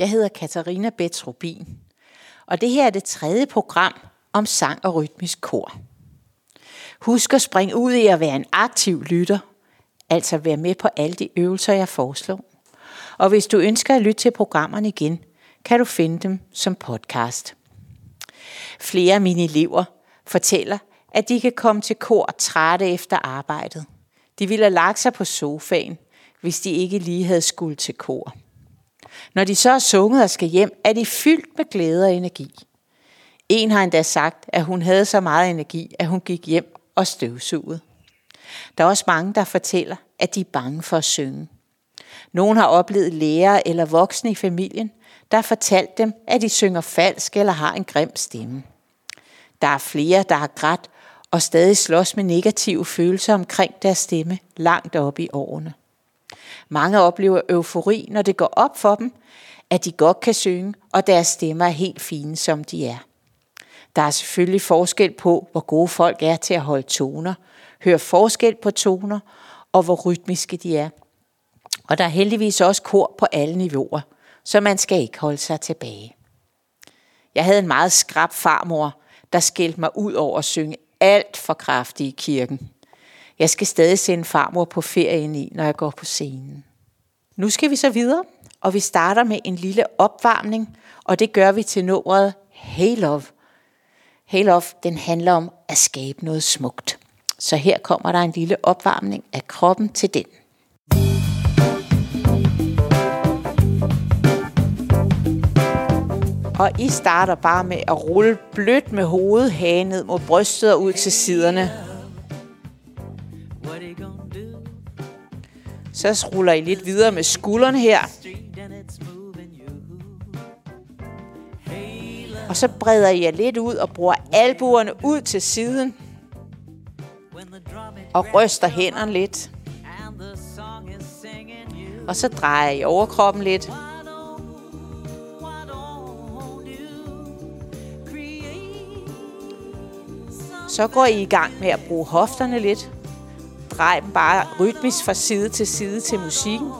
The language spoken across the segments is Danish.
Jeg hedder Katarina Betrubin, og det her er det tredje program om sang og rytmisk kor. Husk at springe ud i at være en aktiv lytter, altså være med på alle de øvelser, jeg foreslår. Og hvis du ønsker at lytte til programmerne igen, kan du finde dem som podcast. Flere af mine elever fortæller, at de kan komme til kor trætte efter arbejdet. De ville have lagt sig på sofaen, hvis de ikke lige havde skulle til kor. Når de så er sunget og skal hjem, er de fyldt med glæde og energi. En har endda sagt, at hun havde så meget energi, at hun gik hjem og støvsugede. Der er også mange, der fortæller, at de er bange for at synge. Nogle har oplevet lærere eller voksne i familien, der har fortalt dem, at de synger falsk eller har en grim stemme. Der er flere, der har grædt og stadig slås med negative følelser omkring deres stemme langt op i årene. Mange oplever eufori, når det går op for dem, at de godt kan synge, og deres stemmer er helt fine, som de er. Der er selvfølgelig forskel på, hvor gode folk er til at holde toner, høre forskel på toner, og hvor rytmiske de er. Og der er heldigvis også kor på alle niveauer, så man skal ikke holde sig tilbage. Jeg havde en meget skrab farmor, der skældte mig ud over at synge alt for kraftigt i kirken. Jeg skal stadig sende farmor på ferien i, når jeg går på scenen. Nu skal vi så videre, og vi starter med en lille opvarmning, og det gør vi til nummeret Hey Love. Hey Love, den handler om at skabe noget smukt. Så her kommer der en lille opvarmning af kroppen til den. Og I starter bare med at rulle blødt med hovedet, hagen ned mod brystet og ud til siderne. Så ruller I lidt videre med skulderen her. Og så breder I jer lidt ud og bruger albuerne ud til siden. Og ryster hænderne lidt. Og så drejer I overkroppen lidt. Så går I i gang med at bruge hofterne lidt. Drej bare rytmisk fra side til side til musikken.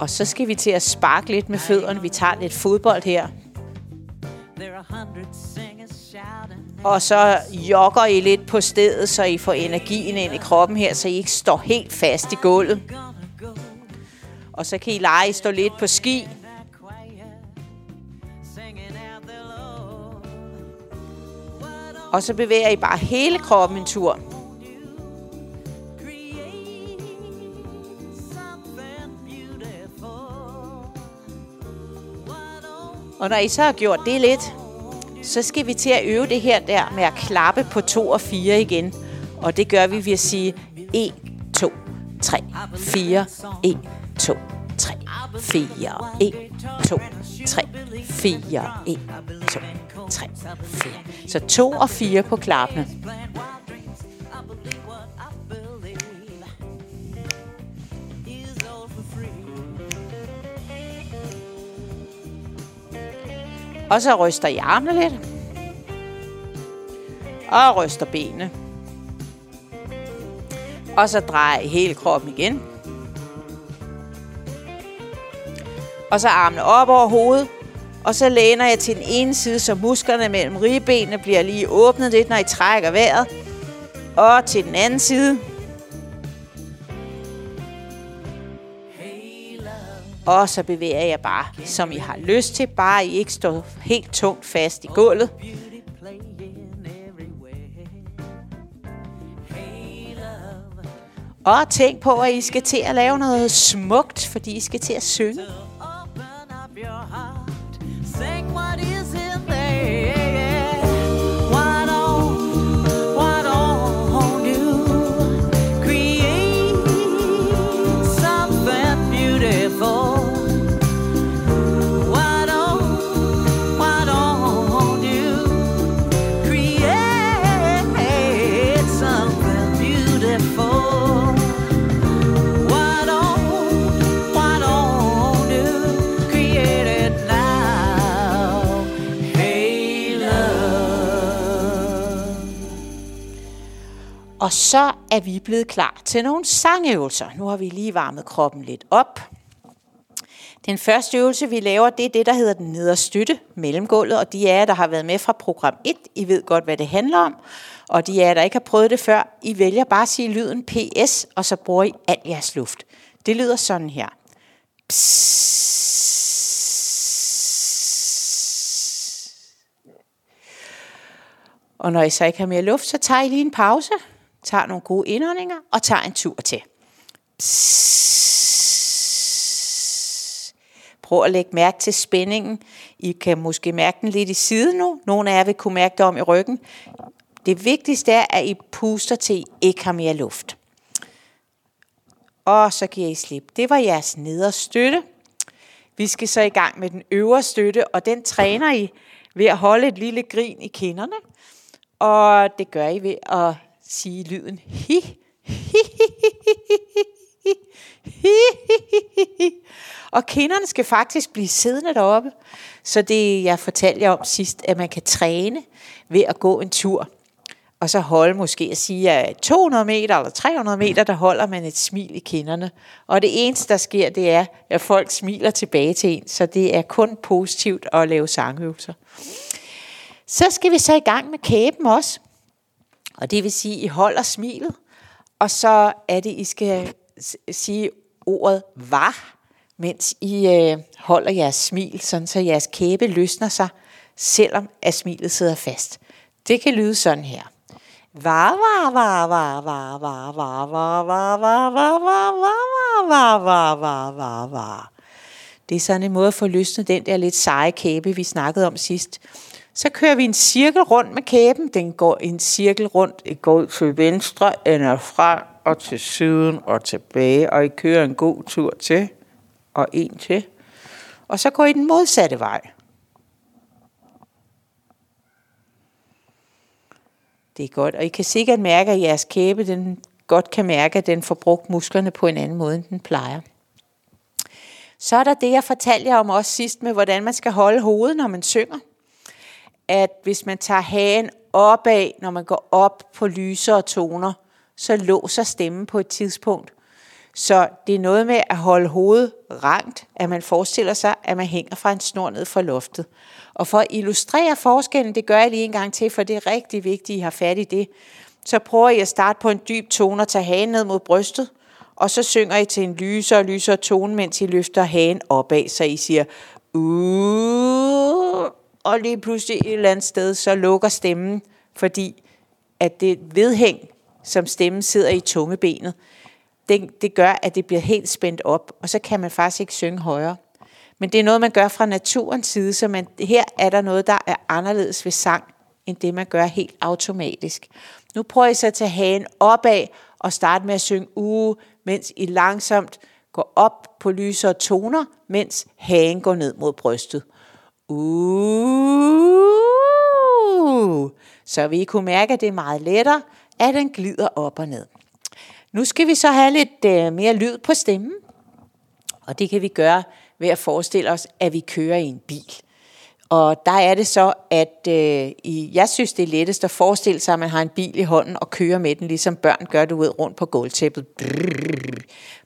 Og så skal vi til at sparke lidt med fødderne. Vi tager lidt fodbold her. Og så jogger I lidt på stedet, så I får energien ind i kroppen her, så I ikke står helt fast i gulvet. Og så kan I lege, I står lidt på ski. Og så bevæger I bare hele kroppen en tur. Og når I så har gjort det lidt, så skal vi til at øve det her der med at klappe på 2 og 4 igen. Og det gør vi ved at sige 1, 2, 3, 4, 1, 2, 3, 4, 1, 2, 3, 4, 1, 2, 3, 4. Så 2 og 4 på klappene. Og så ryster I armene lidt. Og ryster benene. Og så drejer I hele kroppen igen. Og så armene op over hovedet. Og så læner jeg til den ene side, så musklerne mellem ribbenene bliver lige åbnet lidt, når I trækker vejret. Og til den anden side. Og så bevæger jeg bare, som I har lyst til. Bare I ikke står helt tungt fast i gulvet. Og tænk på, at I skal til at lave noget smukt, fordi I skal til at synge. Og så er vi blevet klar til nogle sangøvelser. Nu har vi lige varmet kroppen lidt op. Den første øvelse, vi laver, det er det, der hedder den nederstøtte mellemgulvet, og de jer der har været med fra program 1, I ved godt, hvad det handler om. Og de jer der ikke har prøvet det før, I vælger bare at sige lyden PS, og så bruger I al jeres luft. Det lyder sådan her. Og når I så ikke har mere luft, så tager I lige en pause, tager nogle gode indåndinger og tager en tur til. Prøv at lægge mærke til spændingen. I kan måske mærke den lidt i siden nu. Nogle af jer vil kunne mærke det om i ryggen. Det vigtigste er, at I puster til I ikke har mere luft. Og så giver I slip. Det var jeres nederstøtte. Vi skal så i gang med den øvre støtte, og den træner I ved at holde et lille grin i kinderne. Og det gør I ved at sige lyden hi, hi, hi, hi, Og kinderne skal faktisk blive siddende deroppe. Så det, jeg fortalte jer om sidst, at man kan træne ved at gå en tur og så holde måske at sige, at 200 meter eller 300 meter, der holder man et smil i kinderne. Og det eneste, der sker, det er, at folk smiler tilbage til en, så det er kun positivt at lave sangøvelser. Så skal vi så i gang med kæben også. Og det vil sige, at I holder smilet, og så er det, I skal sige ordet var, mens I øh, holder jeres smil, sådan så jeres kæbe løsner sig, selvom at smilet sidder fast. Det kan lyde sådan her. Var, var, var, var, var, var, var, var, var, var, var, var, var, var, var, var, var, var. Det er sådan en måde at få løsnet den der lidt seje kæbe, vi snakkede om sidst. Så kører vi en cirkel rundt med kæben. Den går en cirkel rundt. Det går til venstre, ender fra og til siden og tilbage. Og I kører en god tur til og en til. Og så går I den modsatte vej. Det er godt, og I kan sikkert mærke, at jeres kæbe den godt kan mærke, at den får brugt musklerne på en anden måde, end den plejer. Så er der det, jeg fortalte jer om også sidst med, hvordan man skal holde hovedet, når man synger. At hvis man tager hagen opad, når man går op på lysere toner, så låser stemmen på et tidspunkt. Så det er noget med at holde hovedet rangt, at man forestiller sig, at man hænger fra en snor ned fra loftet. Og for at illustrere forskellen, det gør jeg lige en gang til, for det er rigtig vigtigt, at I har fat i det, så prøver jeg at starte på en dyb tone og tage hagen ned mod brystet, og så synger I til en lysere og lysere tone, mens I løfter hagen opad, så I siger, uh, og lige pludselig et eller andet sted, så lukker stemmen, fordi at det vedhæng, som stemmen sidder i tungebenet, det, det gør, at det bliver helt spændt op, og så kan man faktisk ikke synge højere. Men det er noget, man gør fra naturens side, så man, her er der noget, der er anderledes ved sang, end det, man gør helt automatisk. Nu prøver I så at tage hagen opad og starte med at synge uge, mens I langsomt går op på lysere toner, mens hagen går ned mod brystet. Uh, så vi kunne mærke, at det er meget lettere, at den glider op og ned. Nu skal vi så have lidt øh, mere lyd på stemmen, og det kan vi gøre ved at forestille os, at vi kører i en bil. Og der er det så, at øh, i, jeg synes, det er lettest at forestille sig, at man har en bil i hånden og kører med den, ligesom børn gør du ud rundt på gulvtæppet.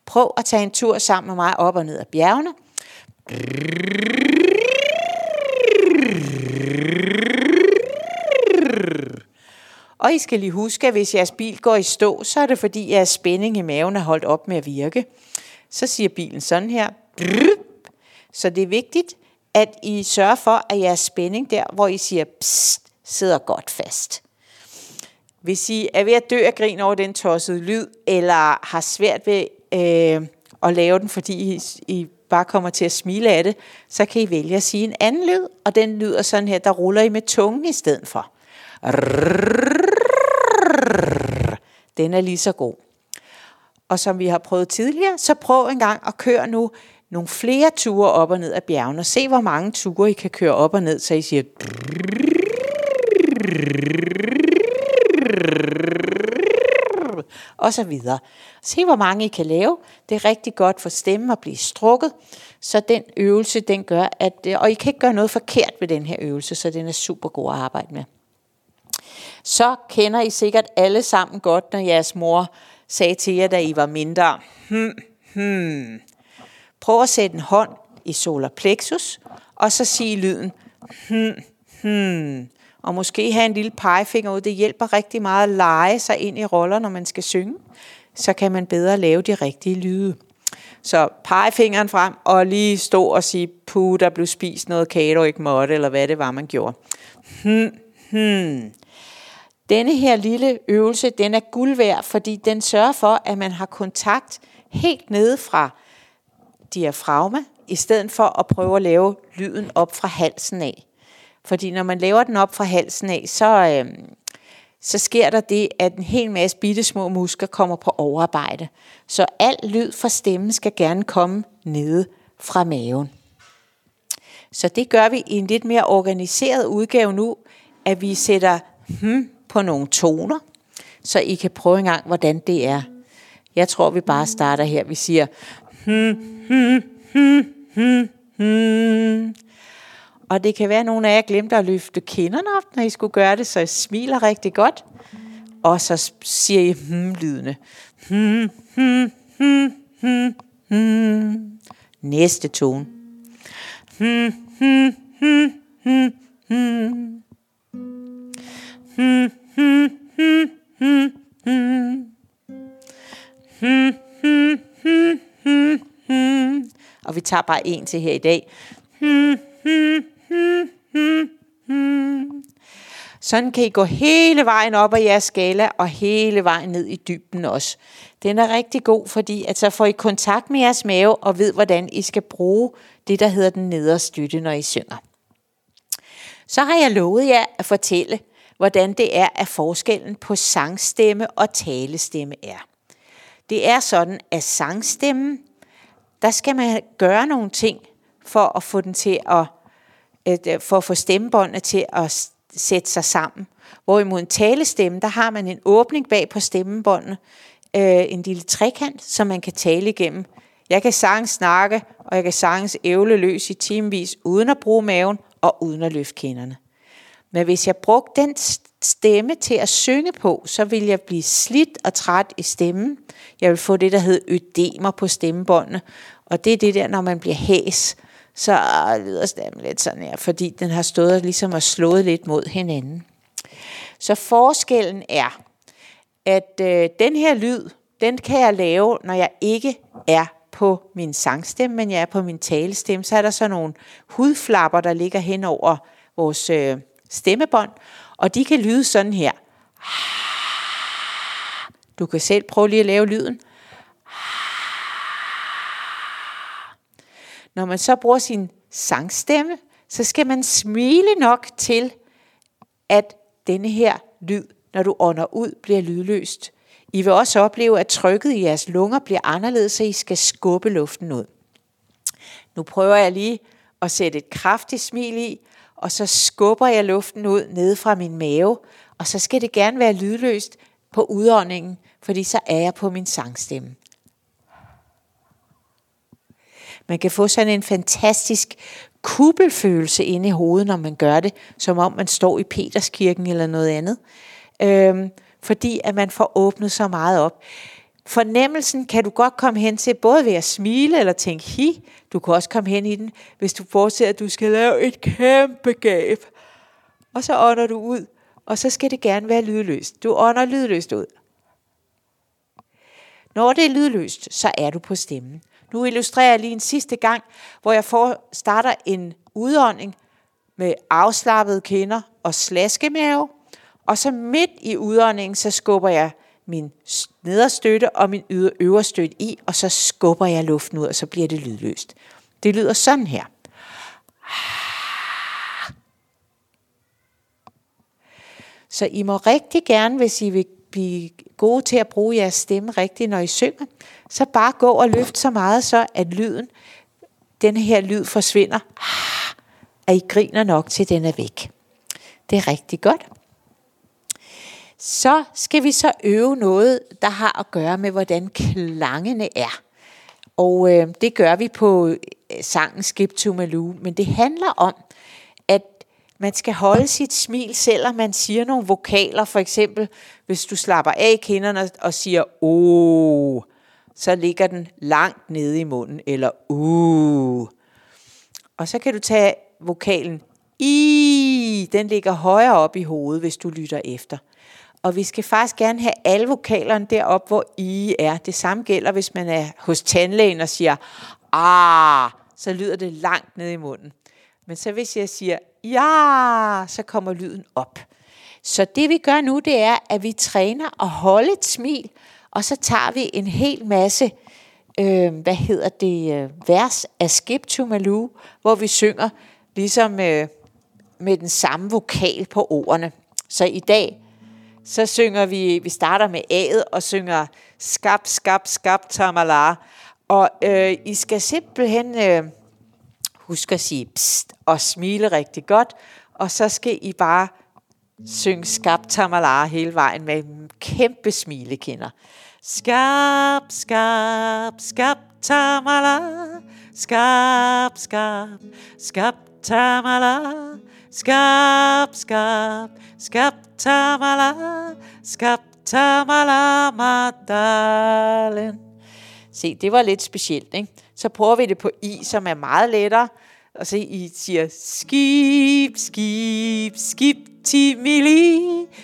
Prøv at tage en tur sammen med mig op og ned ad bjergene. Og I skal lige huske, at hvis jeres bil går i stå, så er det fordi jeres spænding i maven er holdt op med at virke. Så siger bilen sådan her. Så det er vigtigt, at I sørger for, at jeres spænding der, hvor I siger psst, sidder godt fast. Hvis I er ved at dø af grin over den tossede lyd, eller har svært ved øh, at lave den, fordi I, I bare kommer til at smile af det, så kan I vælge at sige en anden lyd, og den lyder sådan her, der ruller I med tungen i stedet for. Den er lige så god. Og som vi har prøvet tidligere, så prøv en gang at køre nu nogle flere ture op og ned af bjergene, og se hvor mange ture I kan køre op og ned, så I siger og så videre. Se hvor mange I kan lave. Det er rigtig godt for stemmen at blive strukket, så den øvelse, den gør, at, øh, og I kan ikke gøre noget forkert ved den her øvelse, så den er super god at arbejde med. så kender I sikkert alle sammen godt, når jeres mor sagde til jer, da I var mindre. Hmm, hmm. Prøv at sætte en hånd i solar plexus, og så sige lyden hmm, hmm. Og måske have en lille pegefinger ud. Det hjælper rigtig meget at lege sig ind i roller, når man skal synge. Så kan man bedre lave de rigtige lyde. Så pegefingeren frem og lige stå og sige, puh, der blev spist noget kage, du ikke måtte, eller hvad det var, man gjorde. Hmm, hmm. Denne her lille øvelse, den er guld værd, fordi den sørger for, at man har kontakt helt nede fra diafragma, i stedet for at prøve at lave lyden op fra halsen af. Fordi når man laver den op fra halsen af, så, øh, så sker der det, at en hel masse bitte små muskler kommer på overarbejde. Så al lyd fra stemmen skal gerne komme nede fra maven. Så det gør vi i en lidt mere organiseret udgave nu, at vi sætter hmm på nogle toner, så I kan prøve en gang, hvordan det er. Jeg tror, vi bare starter her. Vi siger hmm, hmm, hmm, hmm, hmm. Og det kan være, at nogle af jer glemte at løfte kinderne op, når I skulle gøre det, så I smiler rigtig godt. Og så siger I hmm-lydene. Hmm, hmm, hmm, hmm, hmm. Næste tone. Hmm, hmm, hmm, hmm, hmm. Hmm, hmm, hmm, hmm, hmm. Hmm, hmm, hmm, hmm, hmm. Og vi tager bare en til her i dag. Hmm, hmm, hmm, hmm, hmm. Sådan kan I gå hele vejen op ad jeres skala og hele vejen ned i dybden også. Den er rigtig god, fordi at så får I kontakt med jeres mave og ved, hvordan I skal bruge det, der hedder den nederstøtte, når I synger. Så har jeg lovet jer at fortælle, hvordan det er, at forskellen på sangstemme og talestemme er. Det er sådan, at sangstemmen, der skal man gøre nogle ting for at få den til at, for at få stemmebåndene til at sætte sig sammen. Hvorimod en talestemme, der har man en åbning bag på stemmebåndene, øh, en lille trekant, som man kan tale igennem. Jeg kan sagtens snakke, og jeg kan sagtens ævle løs i timevis, uden at bruge maven og uden at løfte kinderne. Men hvis jeg brugte den stemme til at synge på, så vil jeg blive slidt og træt i stemmen. Jeg vil få det, der hedder ødemer på stemmebåndene. Og det er det der, når man bliver hæs, så lyder stemmen lidt sådan her, fordi den har stået ligesom og slået lidt mod hinanden. Så forskellen er, at øh, den her lyd, den kan jeg lave, når jeg ikke er på min sangstemme, men jeg er på min talestemme. Så er der sådan nogle hudflapper, der ligger hen over vores øh, stemmebånd, og de kan lyde sådan her. Du kan selv prøve lige at lave lyden. Når man så bruger sin sangstemme, så skal man smile nok til, at denne her lyd, når du ånder ud, bliver lydløst. I vil også opleve, at trykket i jeres lunger bliver anderledes, så I skal skubbe luften ud. Nu prøver jeg lige at sætte et kraftigt smil i, og så skubber jeg luften ud ned fra min mave, og så skal det gerne være lydløst på udåndingen, fordi så er jeg på min sangstemme. Man kan få sådan en fantastisk kuppelfølelse inde i hovedet, når man gør det, som om man står i Peterskirken eller noget andet. Øhm, fordi at man får åbnet så meget op. Fornemmelsen kan du godt komme hen til, både ved at smile eller tænke hi. Du kan også komme hen i den, hvis du forestiller, at du skal lave et kæmpe gab. Og så ånder du ud, og så skal det gerne være lydløst. Du ånder lydløst ud. Når det er lydløst, så er du på stemmen. Nu illustrerer jeg lige en sidste gang, hvor jeg får, starter en udånding med afslappede kinder og slaskemave. Og så midt i udåndingen, så skubber jeg min nederstøtte og min øverstøtte i, og så skubber jeg luften ud, og så bliver det lydløst. Det lyder sådan her. Så I må rigtig gerne, hvis I vil blive gode til at bruge jeres stemme rigtigt, når I synger, så bare gå og løft så meget, så at lyden, den her lyd forsvinder, ah, at I griner nok til den er væk. Det er rigtig godt. Så skal vi så øve noget, der har at gøre med, hvordan klangene er. Og øh, det gør vi på øh, sangen Skip to Malou. Men det handler om, man skal holde sit smil, selvom man siger nogle vokaler. For eksempel, hvis du slapper af i kinderne og siger, åh, så ligger den langt nede i munden, eller uh. Og så kan du tage vokalen i, den ligger højere op i hovedet, hvis du lytter efter. Og vi skal faktisk gerne have alle vokalerne derop, hvor i er. Det samme gælder, hvis man er hos tandlægen og siger, ah, så lyder det langt ned i munden. Men så hvis jeg siger, ja, så kommer lyden op. Så det vi gør nu, det er, at vi træner at holde et smil, og så tager vi en hel masse, øh, hvad hedder det, øh, vers af Skip to Malou, hvor vi synger ligesom øh, med den samme vokal på ordene. Så i dag, så synger vi, vi starter med A'et og synger skab, skab, skab, tamala. Og øh, I skal simpelthen øh, huske at sige pst og smile rigtig godt, og så skal I bare synge skab, tamala hele vejen med kæmpe smilekinder. Skab, skab, skab, tamala, skab, skab, skab, tamala, skab, skab, skab, tamala, skab, tamala, madalen. Se, det var lidt specielt, ikke? Så prøver vi det på I, som er meget lettere. Og så I siger skib, skib, skib, timili,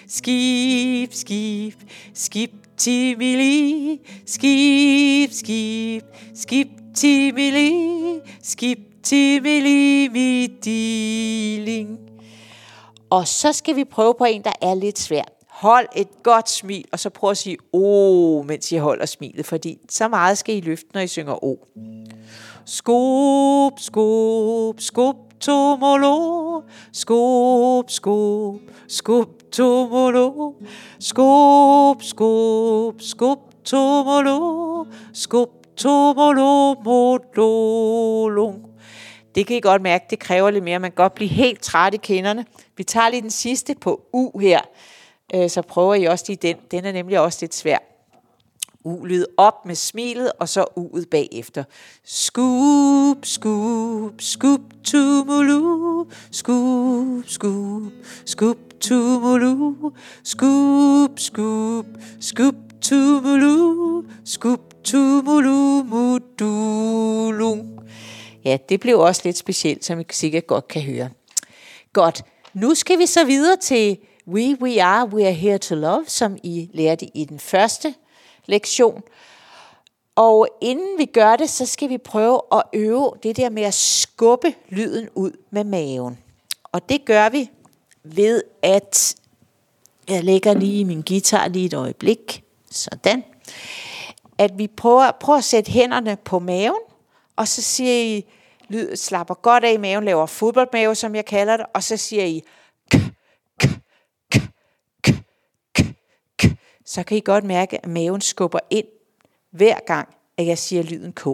skib, skib, skib, timili, skib, skib, skib, timili, skib, timili, midiling. Og så skal vi prøve på en, der er lidt svær. Hold et godt smil, og så prøv at sige O, mens I holder smilet, fordi så meget skal I løfte, når I synger O. Skub, skub, skub, tomolo, skub, skub, skub, tomolo, skub, skub, skub, tomolo, skub, tomolo, modolung. Det kan I godt mærke, det kræver lidt mere. Man kan godt blive helt træt i kinderne. Vi tager lige den sidste på U her. Øh, så prøver I også lige den. Den er nemlig også lidt svær. U-lyd op med smilet, og så u'et bagefter. Scoop, scoop, scoop, tumulu. Scoop, scoop, scoop, tumulu. Scoop, scoop, scoop, tumulu. Scoop, tumulu, mudulung. Ja, det blev også lidt specielt, som I sikkert godt kan høre. Godt. Nu skal vi så videre til We, We Are, We Are Here to Love, som I lærte i den første lektion. Og inden vi gør det, så skal vi prøve at øve det der med at skubbe lyden ud med maven. Og det gør vi ved at, jeg lægger lige min guitar lige et øjeblik, sådan, at vi prøver, prøver at sætte hænderne på maven, og så siger I, lyd, slapper godt af i maven, laver fodboldmave, som jeg kalder det, og så siger I, så kan I godt mærke, at maven skubber ind hver gang, at jeg siger lyden K.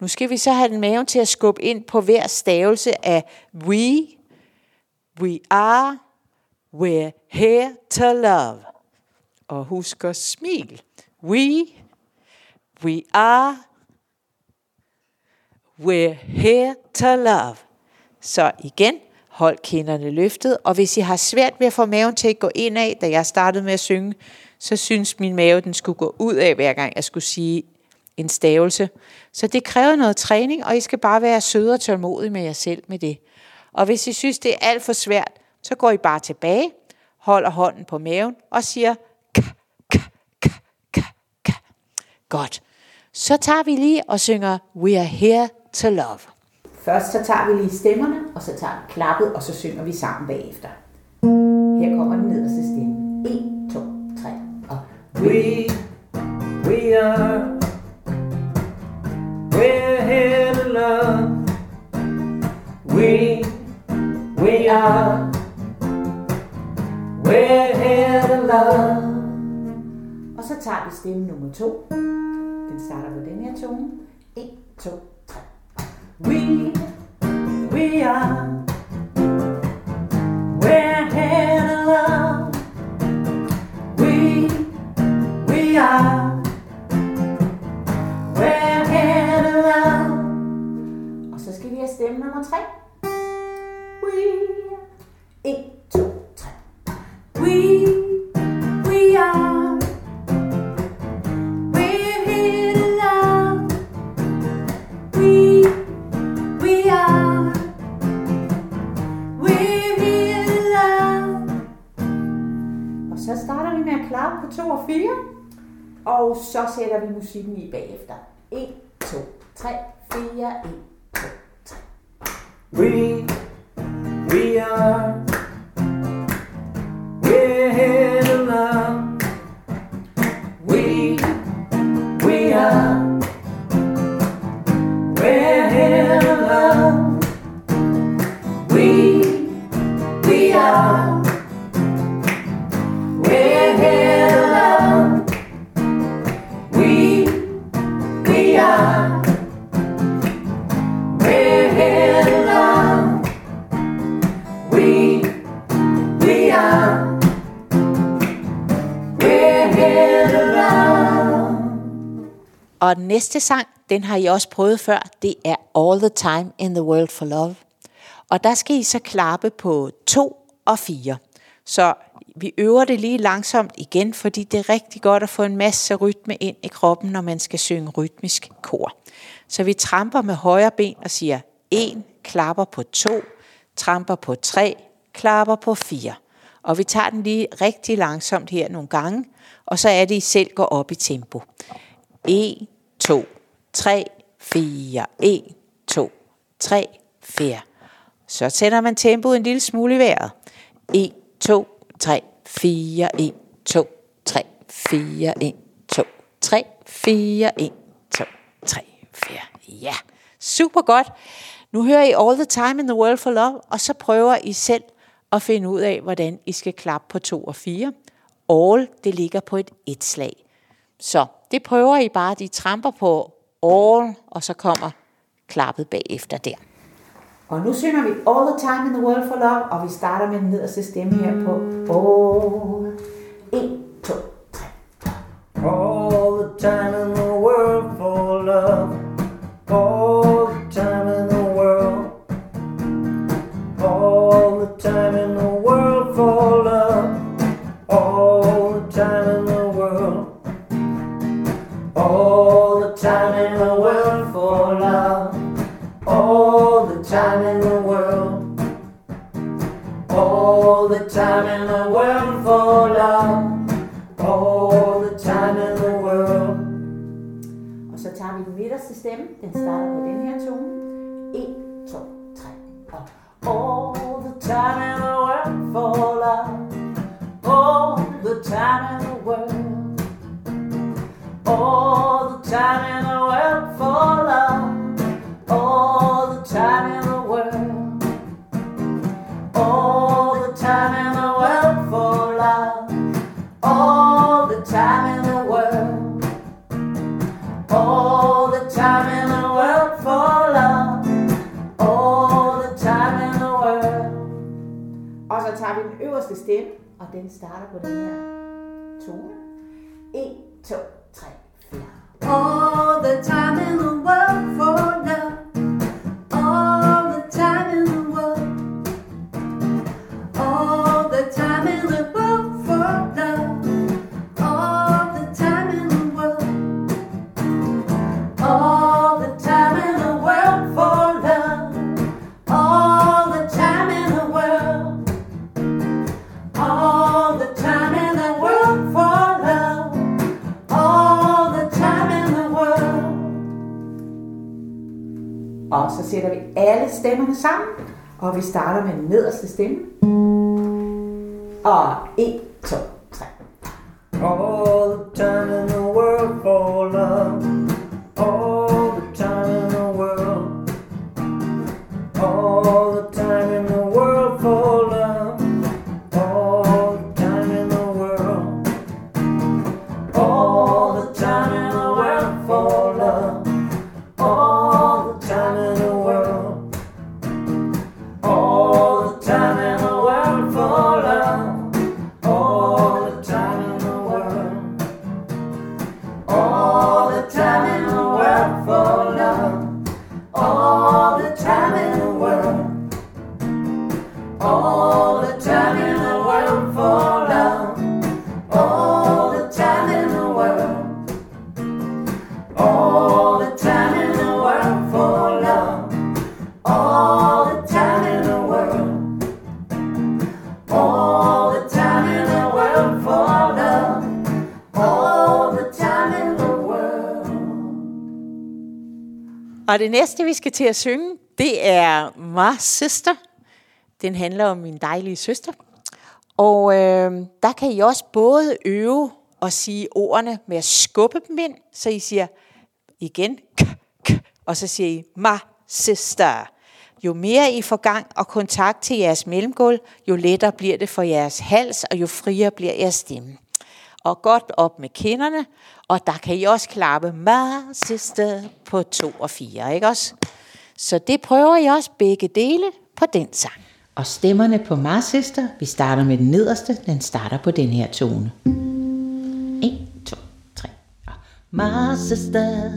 Nu skal vi så have den maven til at skubbe ind på hver stavelse af we, we are, we're here to love. Og husk at smil. We, we are, We're here to love. Så igen, hold kinderne løftet, og hvis I har svært ved at få maven til at gå ind af, da jeg startede med at synge, så synes min mave, den skulle gå ud af, hver gang jeg skulle sige en stavelse. Så det kræver noget træning, og I skal bare være søde og tålmodige med jer selv med det. Og hvis I synes, det er alt for svært, så går I bare tilbage, holder hånden på maven og siger k, k, k, k, k. Godt. Så tager vi lige og synger We are here to love. Først så tager vi lige stemmerne, og så tager vi klappet, og så synger vi sammen bagefter. Her kommer den nederste stemme. 1, We, we are, we're here to love. We, we are, we're here to love. Og så tager vi stemme nummer 2. Den starter på den her tone. 1, 2, 3. We, we are, we're here to love. We are, we're here to love. Og så skal vi have stemme nummer tre. We, En, så sætter vi musikken i bagefter. 1, 2, 3, 4, 1, 2, 3. We, Og den næste sang, den har I også prøvet før. Det er All the Time in the World for Love. Og der skal I så klappe på 2 og 4. Så vi øver det lige langsomt igen, fordi det er rigtig godt at få en masse rytme ind i kroppen, når man skal synge rytmisk kor. Så vi tramper med højre ben og siger 1, klapper på 2, tramper på 3, klapper på 4. Og vi tager den lige rigtig langsomt her nogle gange, og så er det, I selv går op i tempo. 1, 2, 3, 4, 1, 2, 3, 4. Så sætter man tempoet en lille smule i vejret. 1, 2, 3, 4, 1, 2, 3, 4, 1, 2, 3, 4, 1, 2, 3, 4. Ja, super godt. Nu hører I All the Time in the World for Love, og så prøver I selv at finde ud af, hvordan I skal klappe på 2 og 4. All, det ligger på et et slag. Så det prøver I bare. De tramper på all, og så kommer klappet bagefter der. Og nu synger vi All the Time in the World for Love, og vi starter med den nederste stemme her på All. 1, 2, Og så tager vi den øverste stemme, og den starter på den her tone. 1, 2, 3, 4. All the time in stemmerne sammen, og vi starter med den nederste stemme. Og 1, 2, 3. All the time det næste, vi skal til at synge, det er My Sister. Den handler om min dejlige søster. Og øh, der kan I også både øve og sige ordene med at skubbe dem ind, så I siger igen, k, k, og så siger I, my sister. Jo mere I får gang og kontakt til jeres mellemgulv, jo lettere bliver det for jeres hals, og jo friere bliver jeres stemme. Og godt op med kinderne, og der kan I også klappe meget sidste på to og fire, ikke også? Så det prøver I også begge dele på den sang. Og stemmerne på Marsister, vi starter med den nederste, den starter på den her tone. 1, 2, 3. Marsister,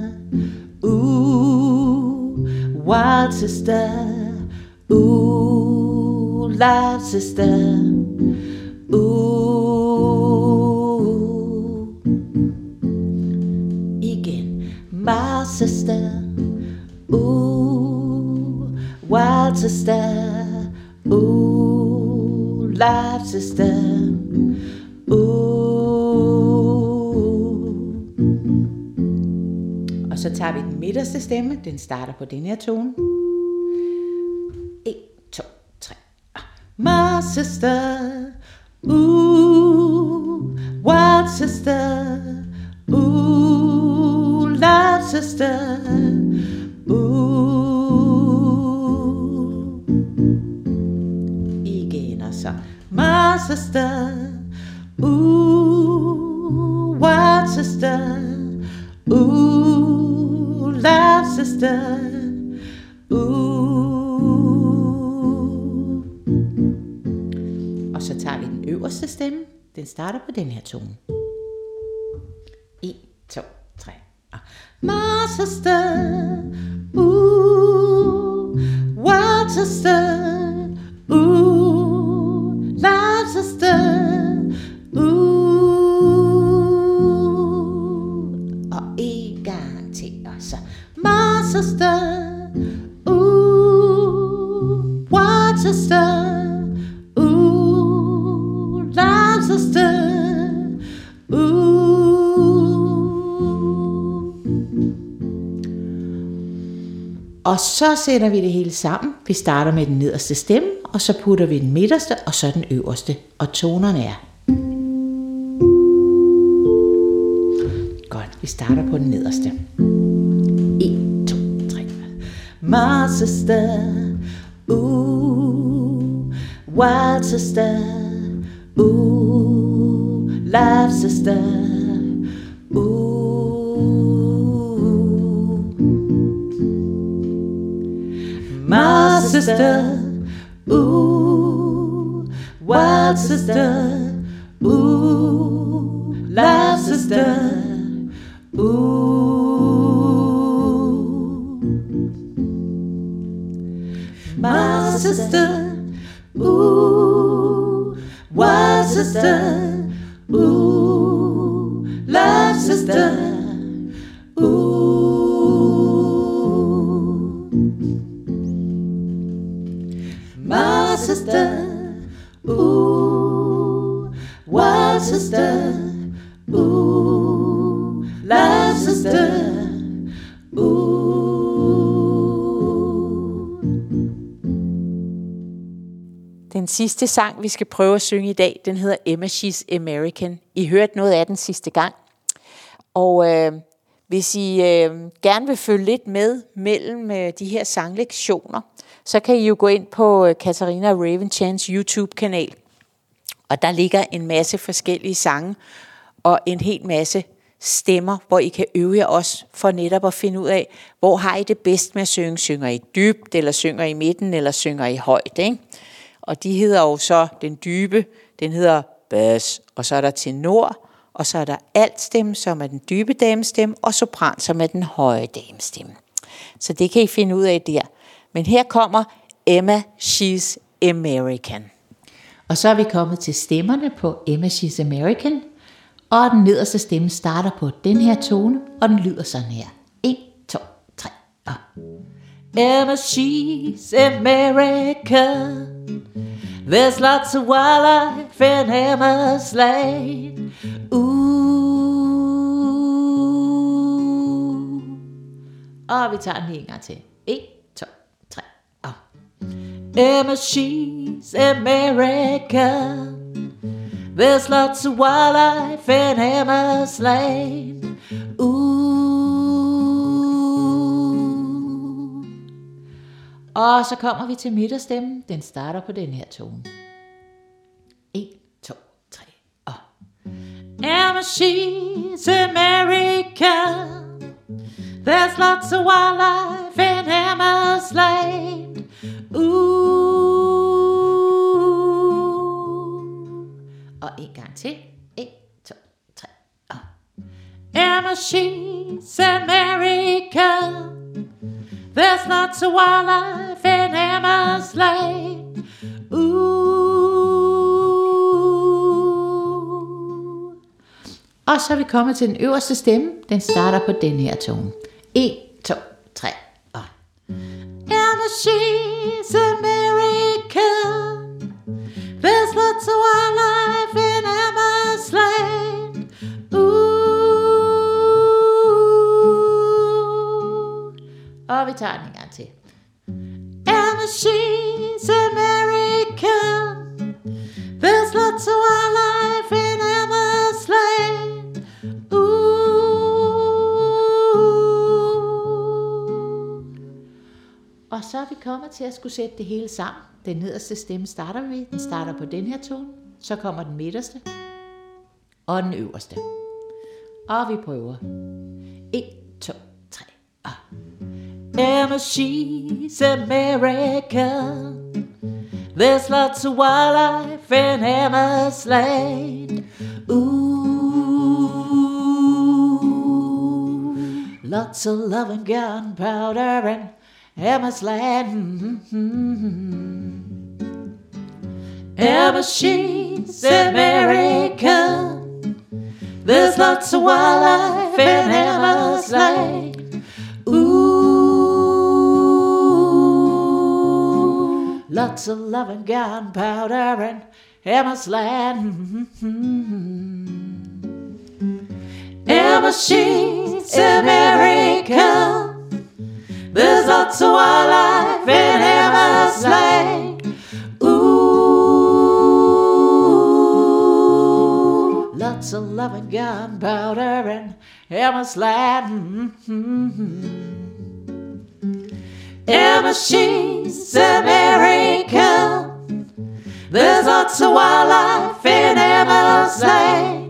ooh, wild sister, ooh, love sister, ooh. My sister, ooh, wild sister, ooh, live sister, ooh. Og så tager vi den midterste stemme. Den starter på den her tone. 1, 2, 3. My sister, ooh, wild sister, ooh, love sister, ooh. Uh. Igen altså. og så. My sister, ooh, uh. wild sister, ooh, uh. love sister, ooh. Og så tager vi den øverste stemme. Den starter på den her tone. 1, 2, My sister, ooh, wild sister, ooh, love sister, ooh. Og en gang til, og så my sister, ooh, wild sister, Og så sætter vi det hele sammen. Vi starter med den nederste stemme, og så putter vi den midterste, og så den øverste. Og tonerne er. Godt, vi starter på den nederste. 1, 2, 3. My sister, ooh, wild sister, ooh, live sister, ooh. Sister, ooh, wild sister, ooh, live sister, ooh. My sister, ooh, wild sister, ooh, live sister, ooh. My sister, ooh, wild sister, ooh, live sister, ooh. Den sidste sang, vi skal prøve at synge i dag, den hedder Emma She's American. I hørte noget af den sidste gang. Og øh, hvis I øh, gerne vil følge lidt med mellem øh, de her sanglektioner, så kan I jo gå ind på øh, Katarina Ravenchans YouTube-kanal. Og der ligger en masse forskellige sange og en hel masse stemmer, hvor I kan øve jer også for netop at finde ud af, hvor har I det bedst med at synge. Synger I dybt, eller synger I midten, eller synger I højt. Ikke? Og de hedder jo så den dybe, den hedder bas, og så er der tenor, og så er der altstemme, som er den dybe damestemme, og sopran, som er den høje damestemme. Så det kan I finde ud af der. Men her kommer Emma She's American. Og så er vi kommet til stemmerne på Emma She's American. Og den nederste stemme starter på den her tone, og den lyder sådan her. 1, 2, 3, og... Emma She's American. There's lots of wildlife in Emma's lane. Ooh. Og vi tager den lige en gang til. 1, Emma, she's America. There's lots of wildlife in Emma's lane. Ooh. Og så kommer vi til midterstemmen. Den starter på den her tone. 1, 2, 3, og... Emma, she's America. There's lots of wildlife in Emma's lane. Ooh. Og en gang til. 1, 2, 3, og... Emma, she's America. There's lots of wildlife in Emma's lane. Ooh. Og så er vi kommet til den øverste stemme. Den starter på den her tone. 1, 2, 3, og... Emma, she's Lots of wildlife in lane. Ooh. Og vi tager den en gang til. Emma, she's American. There's lots of wildlife in Vi kommer til at skulle sætte det hele sammen. Den nederste stemme starter vi. Den starter på den her tone. Så kommer den midterste. Og den øverste. Og vi prøver. 1, 2, 3, og... Emma, she's American. There's lots of wildlife in Emma's land. Ooh, lots of love and gunpowder and Emma's land. Emma, she's American. There's lots of wildlife in Emma's land. Ooh, lots of love and gunpowder in Emma's land. Emma, she's American. There's lots of wildlife in Emma's Lake. Ooh, lots of love and gunpowder in Emma's land. Emma, she's American. There's lots of wildlife in Emma's lane.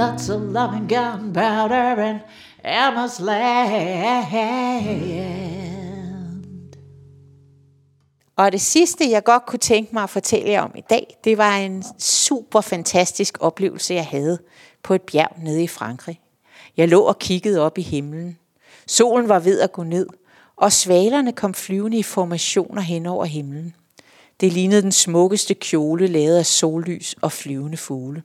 Lots of love and gunpowder and Emma's land. Og det sidste, jeg godt kunne tænke mig at fortælle jer om i dag, det var en super fantastisk oplevelse, jeg havde på et bjerg nede i Frankrig. Jeg lå og kiggede op i himlen. Solen var ved at gå ned, og svalerne kom flyvende i formationer hen over himlen. Det lignede den smukkeste kjole lavet af sollys og flyvende fugle.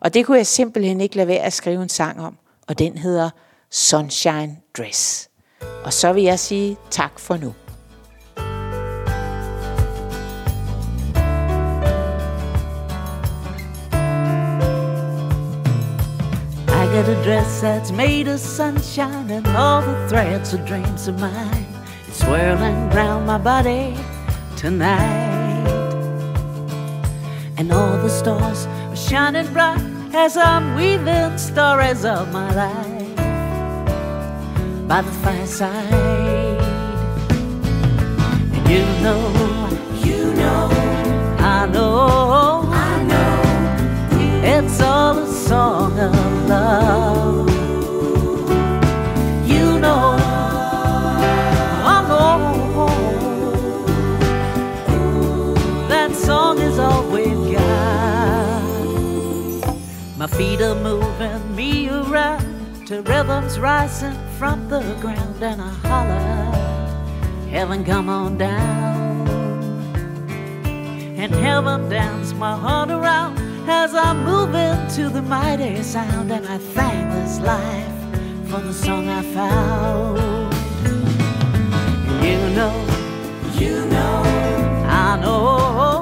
Og det kunne jeg simpelthen ikke lade være at skrive en sang om, og den hedder Sunshine Dress. Og så vil jeg sige tak for nu. I got a dress that's made of sunshine and all the threads are dreams of mine. It's swirling round my body tonight. And all the stars are shining bright as I'm weaving stories of my life by the fireside. And you know, you know, I know, I know. It's all a song of love. Feet are moving me around to rhythms rising from the ground, and I holler, Heaven, come on down. And heaven dance my heart around as I move into the mighty sound, and I thank this life for the song I found. You know, you know, I know,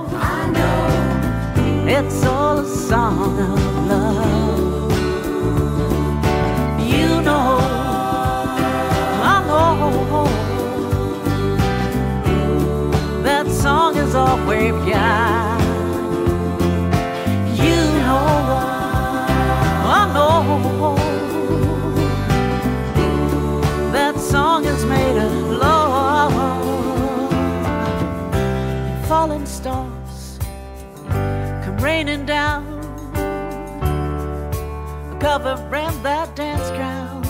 it's all a song of love. Covering that dance ground,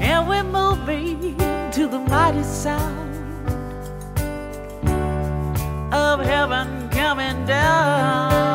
and we're moving to the mighty sound of heaven coming down.